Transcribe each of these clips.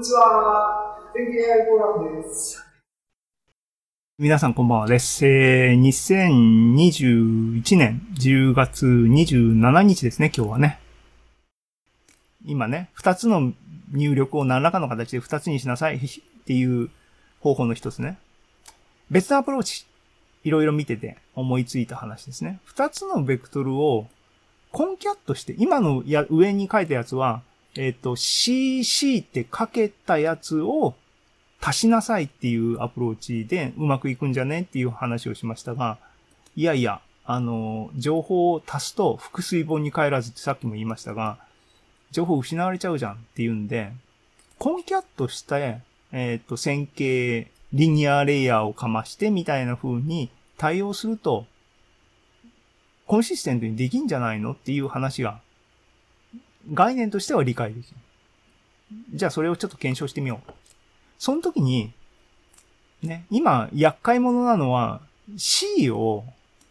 にちは。天気 AI フォーラムです。皆さんこんばんはです。えー、2021年10月27日ですね、今日はね。今ね、二つの入力を何らかの形で二つにしなさいっていう方法の一つね。別のアプローチ、いろいろ見てて思いついた話ですね。二つのベクトルをコンキャットして、今のや上に書いたやつは、えっ、と、CC って書けたやつを足しなさいっていうアプローチでうまくいくんじゃねっていう話をしましたが、いやいや、あの、情報を足すと複数本に帰らずってさっきも言いましたが、情報失われちゃうじゃんっていうんで、コンキャットして、えっ、と、線形、リニアレイヤーをかましてみたいな風に対応すると、コンシステントにできんじゃないのっていう話が、概念としては理解できる。じゃあそれをちょっと検証してみよう。その時に、ね、今、厄介者なのは C を、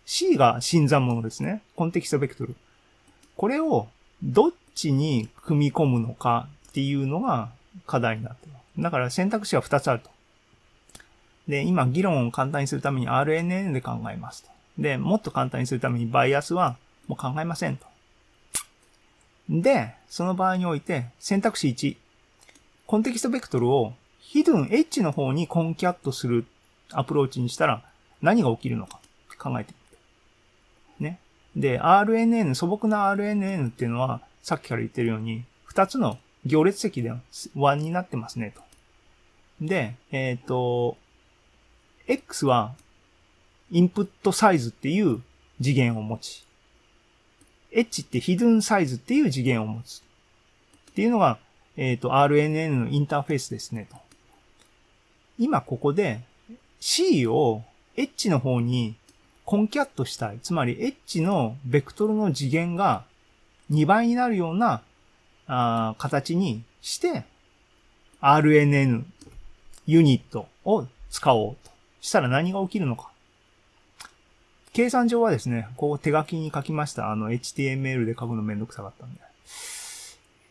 C が新参者ですね。コンテキストベクトル。これをどっちに組み込むのかっていうのが課題になってる。だから選択肢は2つあると。で、今議論を簡単にするために RNN で考えますと。で、もっと簡単にするためにバイアスはもう考えませんと。で、その場合において選択肢1。コンテキストベクトルをヒドゥン、エッジの方にコンキャットするアプローチにしたら何が起きるのか考えてみて。ね。で、RNN、素朴な RNN っていうのは、さっきから言ってるように、二つの行列積で1になってますね、と。で、えっ、と、X は、インプットサイズっていう次元を持ち、H ってヒドゥンサイズっていう次元を持つ。っていうのが、えっ、と、RNN のインターフェースですね、と。今ここで C を H の方にコンキャットしたい。つまり H のベクトルの次元が2倍になるようなあ形にして RNN ユニットを使おうと。したら何が起きるのか。計算上はですね、こう手書きに書きました。あの HTML で書くのめんどくさかったんで。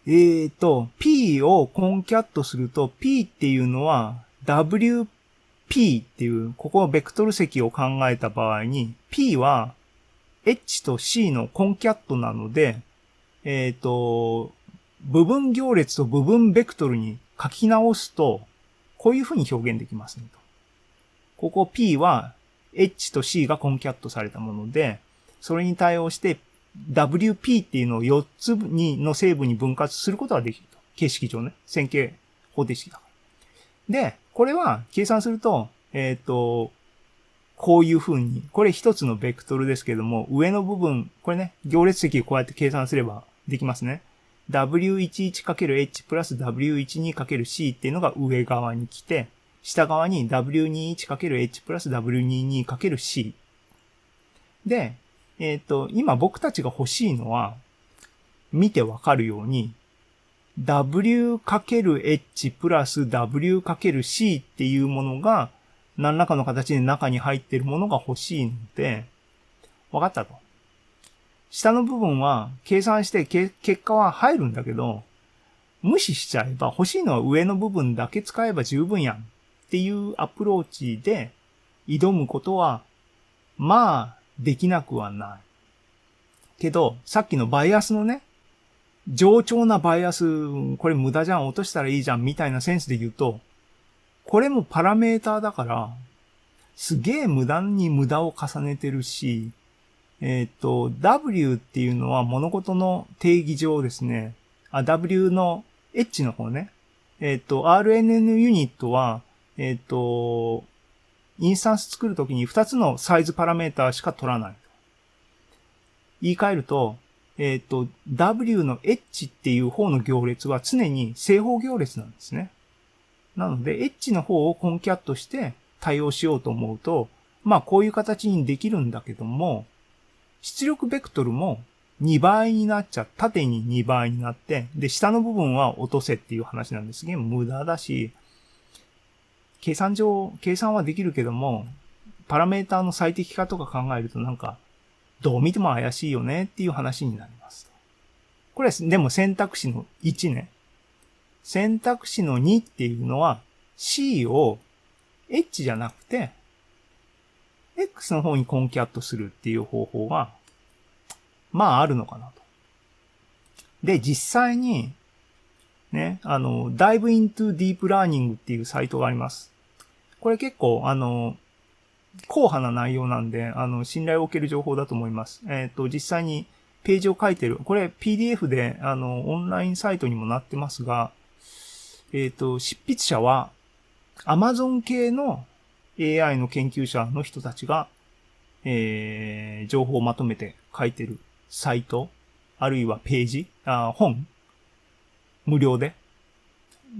えーと、P をコンキャットすると、P っていうのは WP っていう、ここはベクトル積を考えた場合に、P は H と C のコンキャットなので、えっ、と、部分行列と部分ベクトルに書き直すと、こういう風に表現できますねと。ここ P は H と C がコンキャットされたもので、それに対応して WP っていうのを4つにの成分に分割することができると。形式上ね。線形方程式だから。で、これは計算すると、えっ、と、こういう風に、これ一つのベクトルですけども、上の部分、これね、行列積をこうやって計算すればできますね。W11×H プラス W12×C っていうのが上側に来て、下側に W21×H プラス W22×C。で、えっ、と、今僕たちが欲しいのは、見てわかるように、W×H プラス W×C っていうものが、何らかの形で中に入っているものが欲しいので、わかったと。下の部分は計算して結果は入るんだけど、無視しちゃえば欲しいのは上の部分だけ使えば十分やんっていうアプローチで挑むことは、まあ、できなくはない。けど、さっきのバイアスのね、冗長なバイアス、これ無駄じゃん、落としたらいいじゃん、みたいなセンスで言うと、これもパラメーターだから、すげえ無駄に無駄を重ねてるし、えっ、ー、と、W っていうのは物事の定義上ですね、あ、W の H の方ね、えっ、ー、と、RNN ユニットは、えっ、ー、と、インスタンス作るときに2つのサイズパラメータしか取らない。言い換えると、えっ、ー、と、W の H っていう方の行列は常に正方行列なんですね。なので、H の方をコンキャットして対応しようと思うと、まあこういう形にできるんだけども、出力ベクトルも2倍になっちゃう。縦に2倍になって、で、下の部分は落とせっていう話なんですけど、無駄だし、計算上、計算はできるけども、パラメーターの最適化とか考えるとなんか、どう見ても怪しいよねっていう話になります。これは、でも選択肢の1ね。選択肢の2っていうのは C を H じゃなくて X の方にコンキャットするっていう方法が、まああるのかなと。で、実際に、ね、あの、Dive into Deep Learning っていうサイトがあります。これ結構、あの、硬派な内容なんで、あの、信頼を受ける情報だと思います。えっ、と、実際にページを書いてる。これ PDF で、あの、オンラインサイトにもなってますが、えっ、と、執筆者は、Amazon 系の AI の研究者の人たちが、えー、情報をまとめて書いてるサイト、あるいはページ、あ本、無料で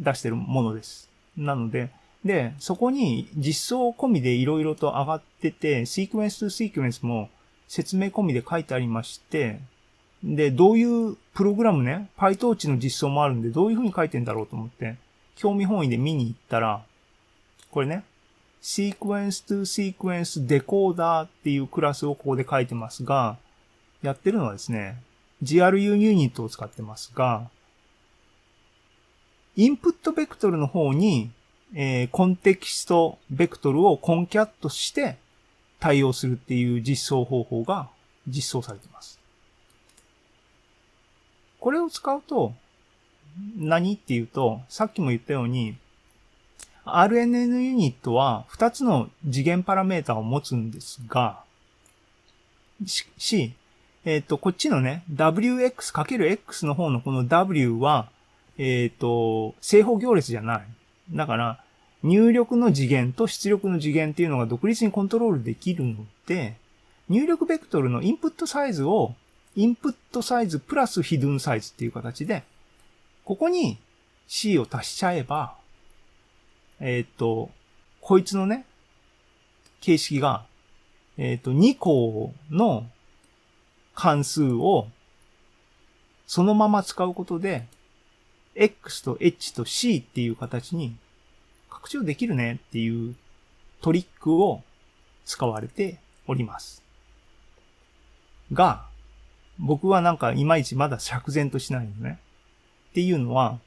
出してるものです。なので、で、そこに実装込みでいろいろと上がってて、シークエンスとシークエンスも説明込みで書いてありまして、で、どういうプログラムね、PyTorch の実装もあるんで、どういう風に書いてんだろうと思って、興味本位で見に行ったら、これね、Sequence to Sequence Decoder っていうクラスをここで書いてますが、やってるのはですね、GRU ユニットを使ってますが、インプットベクトルの方に、えーコンテキストベクトルをコンキャットして対応するっていう実装方法が実装されています。これを使うと、何っていうと、さっきも言ったように、RNN ユニットは2つの次元パラメータを持つんですが、し、えっ、と、こっちのね、wx×x の方のこの w は、えっ、と、正方行列じゃない。だから、入力の次元と出力の次元っていうのが独立にコントロールできるので、入力ベクトルのインプットサイズを、インプットサイズプラスヒドゥンサイズっていう形で、ここに C を足しちゃえば、えっ、と、こいつのね、形式が、えっ、と、2項の関数をそのまま使うことで、X と H と C っていう形に拡張できるねっていうトリックを使われております。が、僕はなんかいまいちまだ釈然としないのね。っていうのは、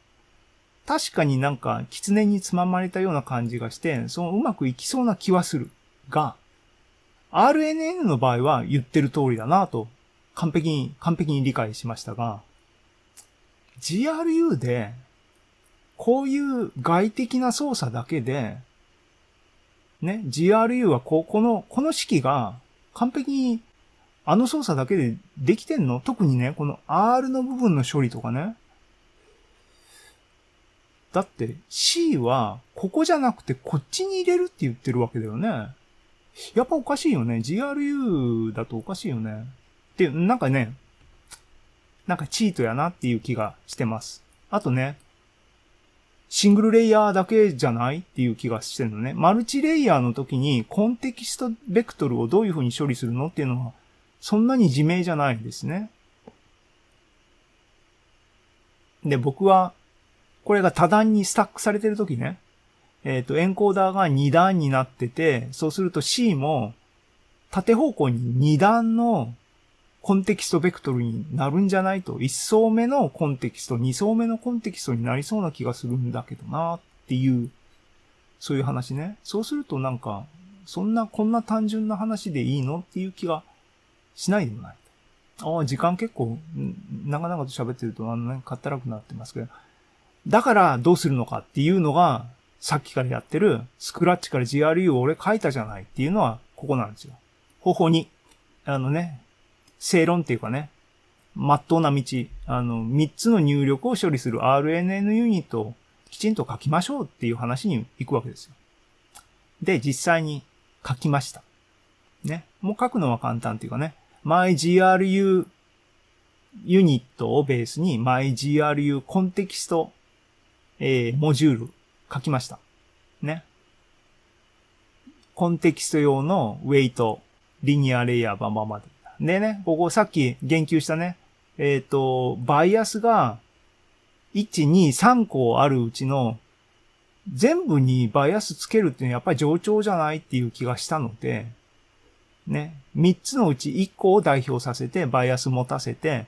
確かになんか狐につままれたような感じがして、そのうまくいきそうな気はする。が、RNN の場合は言ってる通りだなと、完璧に、完璧に理解しましたが、GRU で、こういう外的な操作だけで、ね、GRU はここの、この式が完璧にあの操作だけでできてんの？特にね、この R の部分の処理とかね。だって C はここじゃなくてこっちに入れるって言ってるわけだよね。やっぱおかしいよね。GRU だとおかしいよね。って、なんかね、なんかチートやなっていう気がしてます。あとね、シングルレイヤーだけじゃないっていう気がしてるのね。マルチレイヤーの時にコンテキストベクトルをどういう風に処理するのっていうのは、そんなに自明じゃないんですね。で、僕は、これが多段にスタックされてる時ね、えっ、と、エンコーダーが2段になってて、そうすると C も縦方向に2段のコンテキストベクトルになるんじゃないと、1層目のコンテキスト、2層目のコンテキストになりそうな気がするんだけどなっていう、そういう話ね。そうするとなんか、そんな、こんな単純な話でいいのっていう気がしないでもない。ああ、時間結構、ん長々と喋ってると、あのね、かったらくなってますけど。だから、どうするのかっていうのが、さっきからやってる、スクラッチから GRU を俺書いたじゃないっていうのは、ここなんですよ。方法に、あのね、正論っていうかね、まっとうな道、あの、3つの入力を処理する RNN ユニットをきちんと書きましょうっていう話に行くわけですよ。で、実際に書きました。ね。もう書くのは簡単っていうかね、MyGRU ユニットをベースに MyGRU コンテキスト、えー、モジュール書きました。ね。コンテキスト用のウェイト、リニアレイヤーバンバンバン。でね、ここさっき言及したね、えっ、と、バイアスが、1、2、3個あるうちの、全部にバイアスつけるっていうのはやっぱり上長じゃないっていう気がしたので、ね、3つのうち1個を代表させて、バイアス持たせて、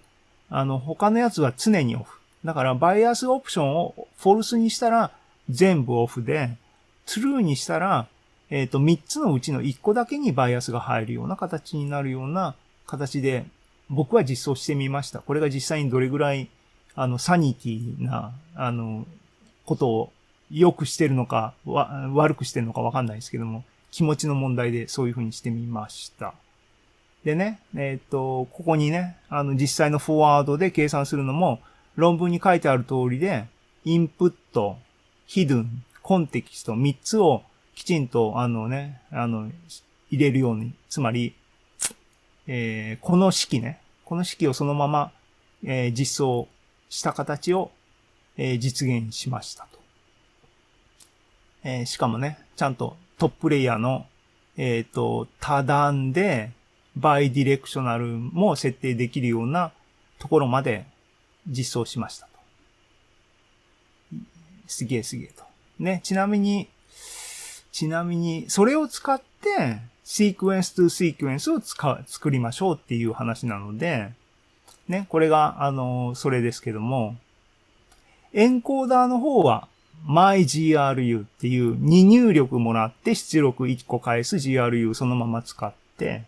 あの、他のやつは常にオフ。だから、バイアスオプションをフォルスにしたら全部オフで、トゥルーにしたら、えっ、と、3つのうちの1個だけにバイアスが入るような形になるような形で、僕は実装してみました。これが実際にどれぐらい、あの、サニティな、あの、ことを良くしてるのか、わ悪くしてるのかわかんないですけども、気持ちの問題でそういう風にしてみました。でね、えっ、と、ここにね、あの、実際のフォワードで計算するのも、論文に書いてある通りで、インプット、ヒドゥン、コンテキスト3つをきちんと、あのね、あの、入れるように、つまり、えーこの式ね、この式をそのまま、えー実装した形を、えー実現しましたと。えしかもね、ちゃんとトップレイヤーの、えっ、と、多段で、バイディレクショナルも設定できるようなところまで実装しましたと。すげえすげえと。ね、ちなみに、ちなみに、それを使って、シークエンス to シークエンスを使う、作りましょうっていう話なので、ね、これが、あの、それですけども、エンコーダーの方は、MyGRU っていう2入力もらって出力1個返す GRU そのまま使って、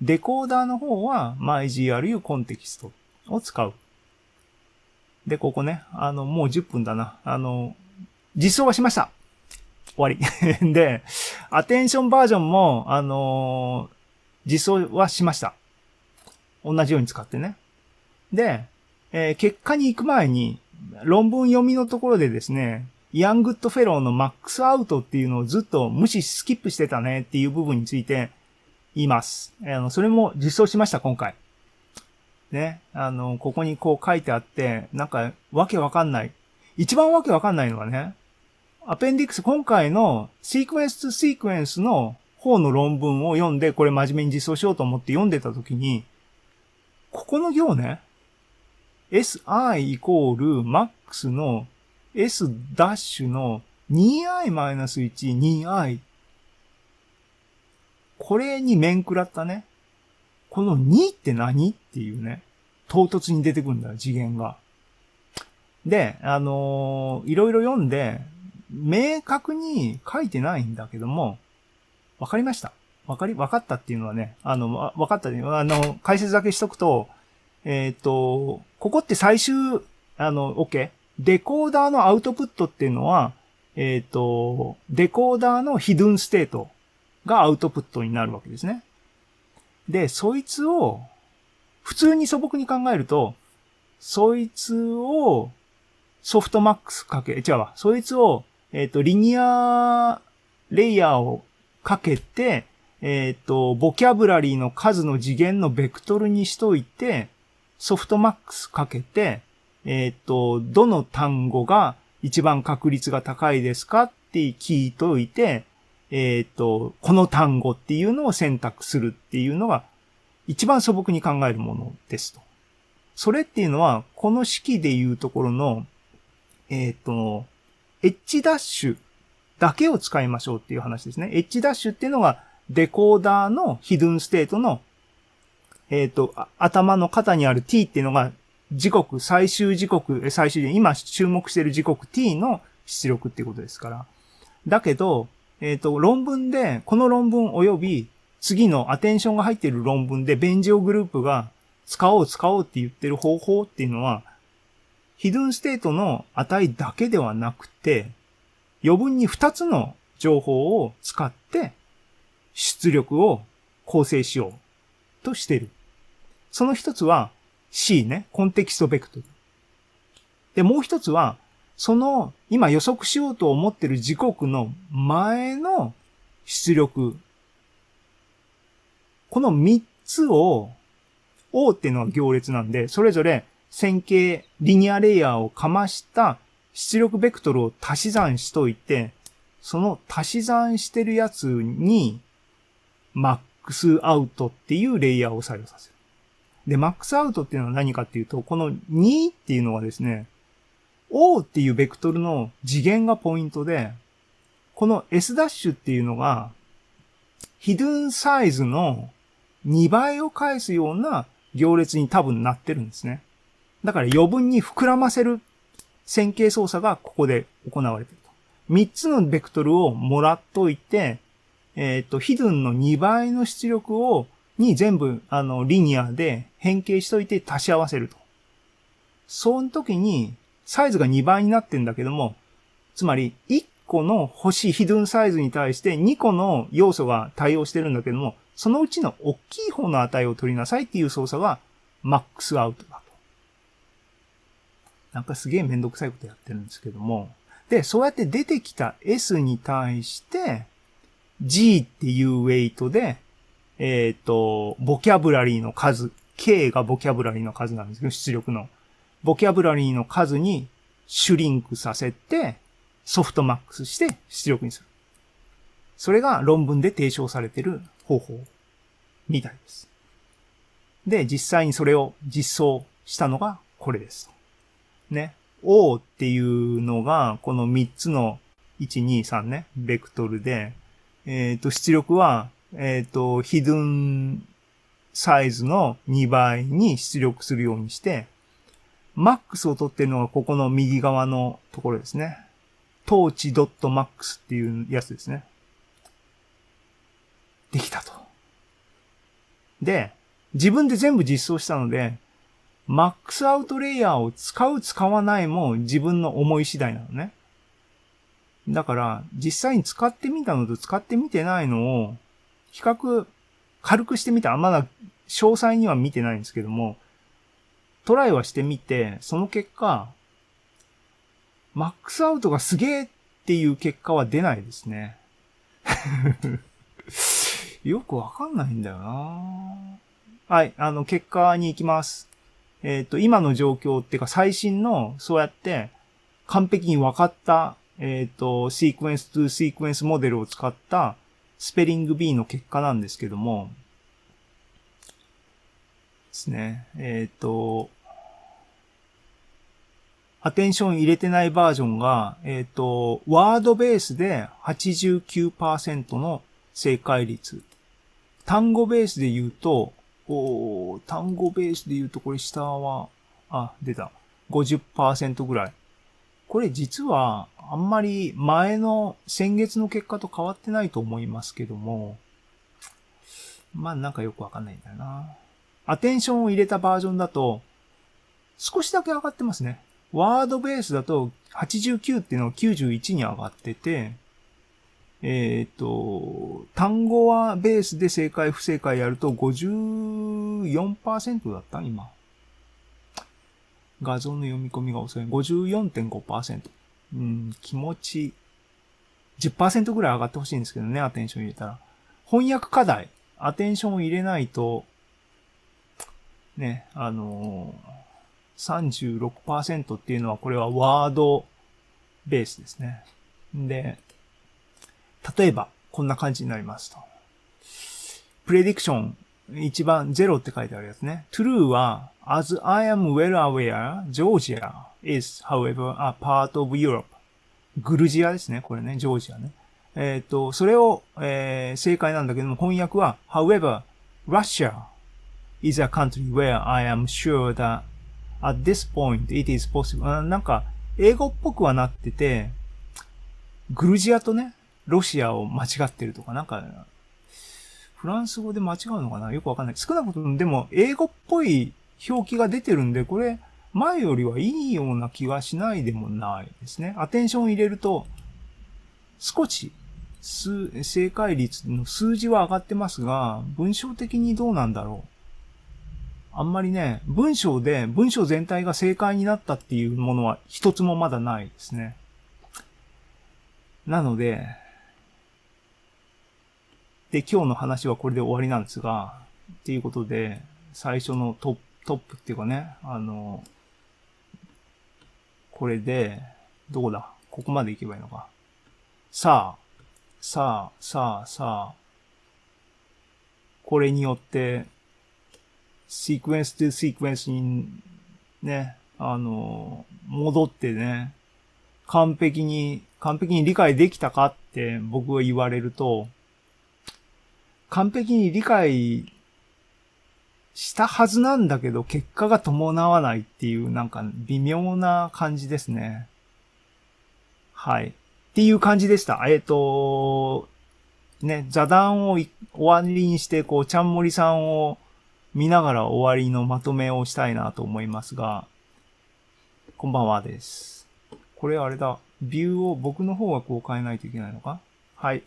デコーダーの方は MyGRU コンテキストを使う。で、ここね、あの、もう10分だな。あの、実装はしました。終わり。で、アテンションバージョンも、あの実装はしました。同じように使ってね。で、えー結果に行く前に、論文読みのところでですね、イアングッドフェローのマックスアウトっていうのをずっと無視、スキップしてたねっていう部分について言います。あの、それも実装しました、今回。ね。あの、ここにこう書いてあって、なんか、わけわかんない。一番わけわかんないのはね、アペンディクス、今回のシークエンス2シークエンスの方の論文を読んで、これ真面目に実装しようと思って読んでたときに、ここの行ね、si イコール max の s ダッシュの 2i-1、2i。これに面食らったね。この2って何っていうね。唐突に出てくるんだよ、次元が。で、あのーいろいろ読んで、明確に書いてないんだけども、わかりました。わかり、わかったっていうのはね、あの、わかったね。あの、解説だけしとくと、えっ、と、ここって最終、あの、OK。デコーダーのアウトプットっていうのは、えっ、と、デコーダーのヒドゥンステートがアウトプットになるわけですね。で、そいつを、普通に素朴に考えると、そいつをソフトマックスかけ、違うわ、そいつを、えっ、と、リニアレイヤーをかけて、えっ、と、ボキャブラリーの数の次元のベクトルにしといて、ソフトマックスかけて、えっ、と、どの単語が一番確率が高いですかって聞いといて、えっ、と、この単語っていうのを選択するっていうのが一番素朴に考えるものですと。それっていうのは、この式でいうところの、えっ、と、H ダッシュだけを使いましょうっていう話ですね。H ダッシュっていうのがデコーダーのヒドゥンステートの、えっ、と、頭の肩にある t っていうのが時刻、最終時刻、最終で今注目している時刻 t の出力っていうことですから。だけど、えっ、と、論文で、この論文及び次のアテンションが入っている論文で、ベンジオグループが使おう使おうって言ってる方法っていうのは、ヒドゥンステートの値だけではなくて、余分に2つの情報を使って出力を構成しようとしている。その一つは C ね、コンテキストベクトル。で、もう一つは、その今予測しようと思ってる時刻の前の出力。この3つを O っていうのは行列なんで、それぞれ線形リニアレイヤーをかました出力ベクトルを足し算しといて、その足し算してるやつに、マックスアウトっていうレイヤーを作用させる。で、マックスアウトっていうのは何かっていうと、この2っていうのはですね、O っていうベクトルの次元がポイントで、この S ダッシュっていうのが、ヒドゥンサイズの2倍を返すような行列に多分なってるんですね。だから余分に膨らませる線形操作がここで行われていると。3つのベクトルをもらっといて、えっ、と、ヒドゥンの2倍の出力を、に全部、あの、リニアで変形しといて足し合わせると。その時に、サイズが2倍になってんだけども、つまり、1個の星ヒドゥンサイズに対して2個の要素が対応してるんだけども、そのうちの大きい方の値を取りなさいっていう操作が、マックスアウト。なんかすげえめんどくさいことやってるんですけども。で、そうやって出てきた S に対して、G っていうウェイトで、えっ、と、ボキャブラリーの数、K がボキャブラリーの数なんですけど、出力の。ボキャブラリーの数にシュリンクさせて、ソフトマックスして出力にする。それが論文で提唱されてる方法みたいです。で、実際にそれを実装したのがこれです。ね。O っていうのが、この3つの1、2、3ね、ベクトルで、えっ、ー、と、出力は、えっ、ー、と、ヒドゥンサイズの2倍に出力するようにして、マックスを取ってるのがここの右側のところですね。トーチドットマックスっていうやつですね。できたと。で、自分で全部実装したので、マックスアウトレイヤーを使う使わないも自分の思い次第なのね。だから、実際に使ってみたのと使ってみてないのを、比較、軽くしてみた。まだ詳細には見てないんですけども、トライはしてみて、その結果、マックスアウトがすげえっていう結果は出ないですね。よくわかんないんだよなはい、あの、結果に行きます。えっ、ー、と、今の状況っていうか最新の、そうやって完璧に分かった、えっ、ー、と、シークエンス2シークエンスモデルを使ったスペリング B の結果なんですけども、ですね。えっ、ー、と、アテンション入れてないバージョンが、えっ、と、ワードベースで89%の正解率。単語ベースで言うと、お単語ベースで言うとこれ下は、あ、出た。50%ぐらい。これ実はあんまり前の先月の結果と変わってないと思いますけども、まあなんかよくわかんないんだよな。アテンションを入れたバージョンだと、少しだけ上がってますね。ワードベースだと89っていうのが91に上がってて、えっ、ー、と、単語はベースで正解不正解やると54%だった今。画像の読み込みが遅い。54.5%。うん、気持ち、10%ぐらい上がってほしいんですけどね、アテンション入れたら。翻訳課題。アテンションを入れないと、ね、あのー、36%っていうのはこれはワードベースですね。で、例えば、こんな感じになりますと。プレディクション、一番0って書いてあるやつね。true は、as I am well aware, Georgia is, however, a part of Europe. グルジアですね。これね、ジョージアね。えっ、ー、と、それを、えー、正解なんだけども、翻訳は、however, Russia is a country where I am sure that at this point it is possible. なんか、英語っぽくはなってて、グルジアとね、ロシアを間違ってるとか、なんか、フランス語で間違うのかな？よくわかんない。少なくともでも、英語っぽい表記が出てるんで、これ、前よりはいいような気がしないでもないですね。アテンションを入れると、少し、正解率の数字は上がってますが、文章的にどうなんだろう。あんまりね、文章で文章全体が正解になったっていうものは一つもまだないですね。なので、で、今日の話はこれで終わりなんですが、っていうことで、最初のトップ、っていうかね、あの、これで、どこだ？ここまで行けばいいのか。さあ、さあ、さあ、さあ、これによって、シークエンスとシークエンスにね、あの、戻ってね、完璧に、完璧に理解できたかって僕は言われると、完璧に理解したはずなんだけど、結果が伴わないっていう、なんか微妙な感じですね。はい。っていう感じでした。えっ、と、ね、座談を終わりにして、こう、ちゃんもりさんを見ながら終わりのまとめをしたいなと思いますが、こんばんはです。これあれだ。ビューを僕の方がこう変えないといけないのか？はい。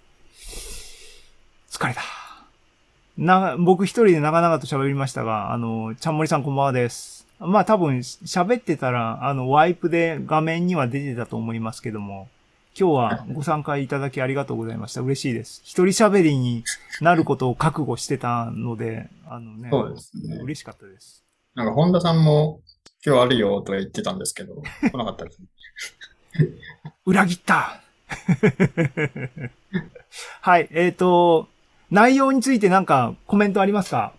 疲れた。な、僕一人で長々と喋りましたが、あの、ちゃんもりさんこんばんはです。まあ多分喋ってたら、あの、ワイプで画面には出てたと思いますけども、今日はご参加いただきありがとうございました。嬉しいです。一人喋りになることを覚悟してたので、あのね、そうですね。嬉しかったです。なんか、本田さんも今日あるよとは言ってたんですけど、来なかったですね。裏切った はい、えっ、と、内容についてなんかコメントありますか？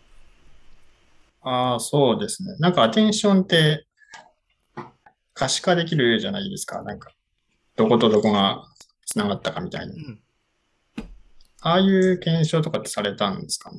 ああ、そうですね。なんか、アテンションって可視化できるじゃないですか。なんか、どことどこが繋がったかみたいな。うん。ああいう検証とかってされたんですか？ね。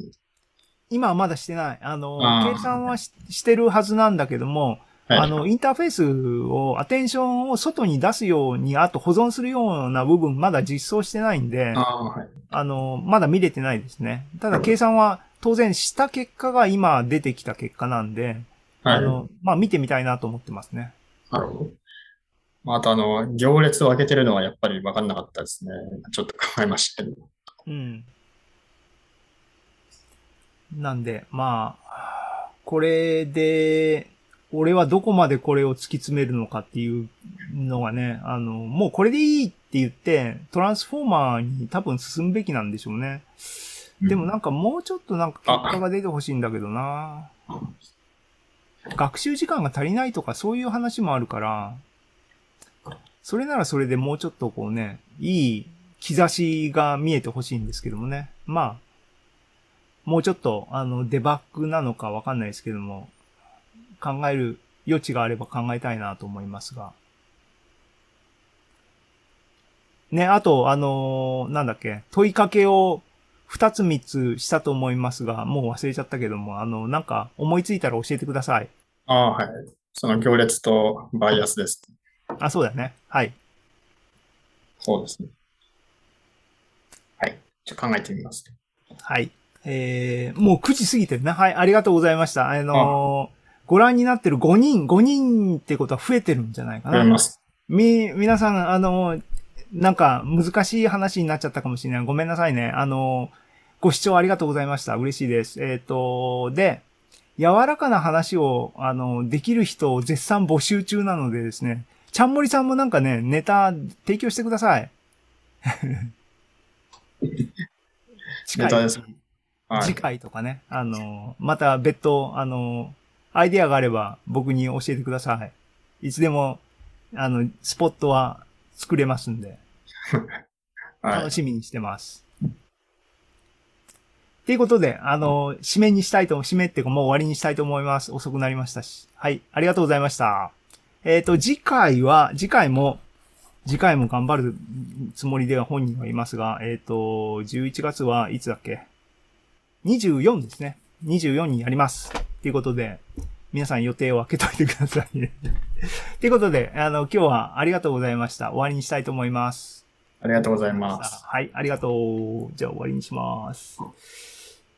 今はまだしてない。あの、あー計算はししてるはずなんだけども、はい。あの、インターフェースを、アテンションを外に出すように、あと保存するような部分まだ実装してないんで、ああ、はい。あの、まだ見れてないですね。ただ計算は当然した結果が今出てきた結果なんで、はい。あの、まあ見てみたいなと思ってますね。なるほど。まああと、あの、行列を開けてるのはやっぱり分かんなかったですね。ちょっと考えましたけど。うん。なんで、まあ、これで、俺はどこまでこれを突き詰めるのかっていうのがね、あの、もうこれでいいって言って、トランスフォーマーに多分進むべきなんでしょうね。でもなんかもうちょっとなんか結果が出てほしいんだけどな。学習時間が足りないとかそういう話もあるから、それならそれでもうちょっとこうね、いい兆しが見えてほしいんですけどもね。まあ、もうちょっと、あの、デバッグなのかわかんないですけども、考える余地があれば考えたいなと思いますが。ね、あと、あのーなんだっけ、問いかけを二つ三つしたと思いますが、もう忘れちゃったけども、あの、なんか思いついたら教えてください。ああ、はい。その行列とバイアスです。あ、そうだね。はい。そうですね。はい。ちょっと考えてみます。はい。えー、もう9時過ぎてるな。はい、ありがとうございました。あのーご覧になってる5人、5人ってことは増えてるんじゃないかな。読みます。み、皆さん、あのーなんか難しい話になっちゃったかもしれない。ごめんなさいね。あのーご視聴ありがとうございました。嬉しいです。えっ、と、で、柔らかな話を、あの、できる人を絶賛募集中なのでですね、ちゃんもりさんもなんかね、ネタ提供してください。近いネタですはい次。回とかね、あの、また別途、あの、アイデアがあれば僕に教えてください。いつでも、あの、スポットは作れますんで、はい。楽しみにしてます。ということで、あの、締めにしたいと、締めってかもう終わりにしたいと思います。遅くなりましたし。はい、ありがとうございました。えっ、と、次回は、次回も、次回も頑張るつもりでは本人はいますが、えっ、と、11月はいつだっけ ?24 ですね。24にやります。ということで、皆さん予定を開けといてくださいね。ということで、あの、今日はありがとうございました。終わりにしたいと思います。ありがとうございます。はい、ありがとう。じゃあ終わりにします。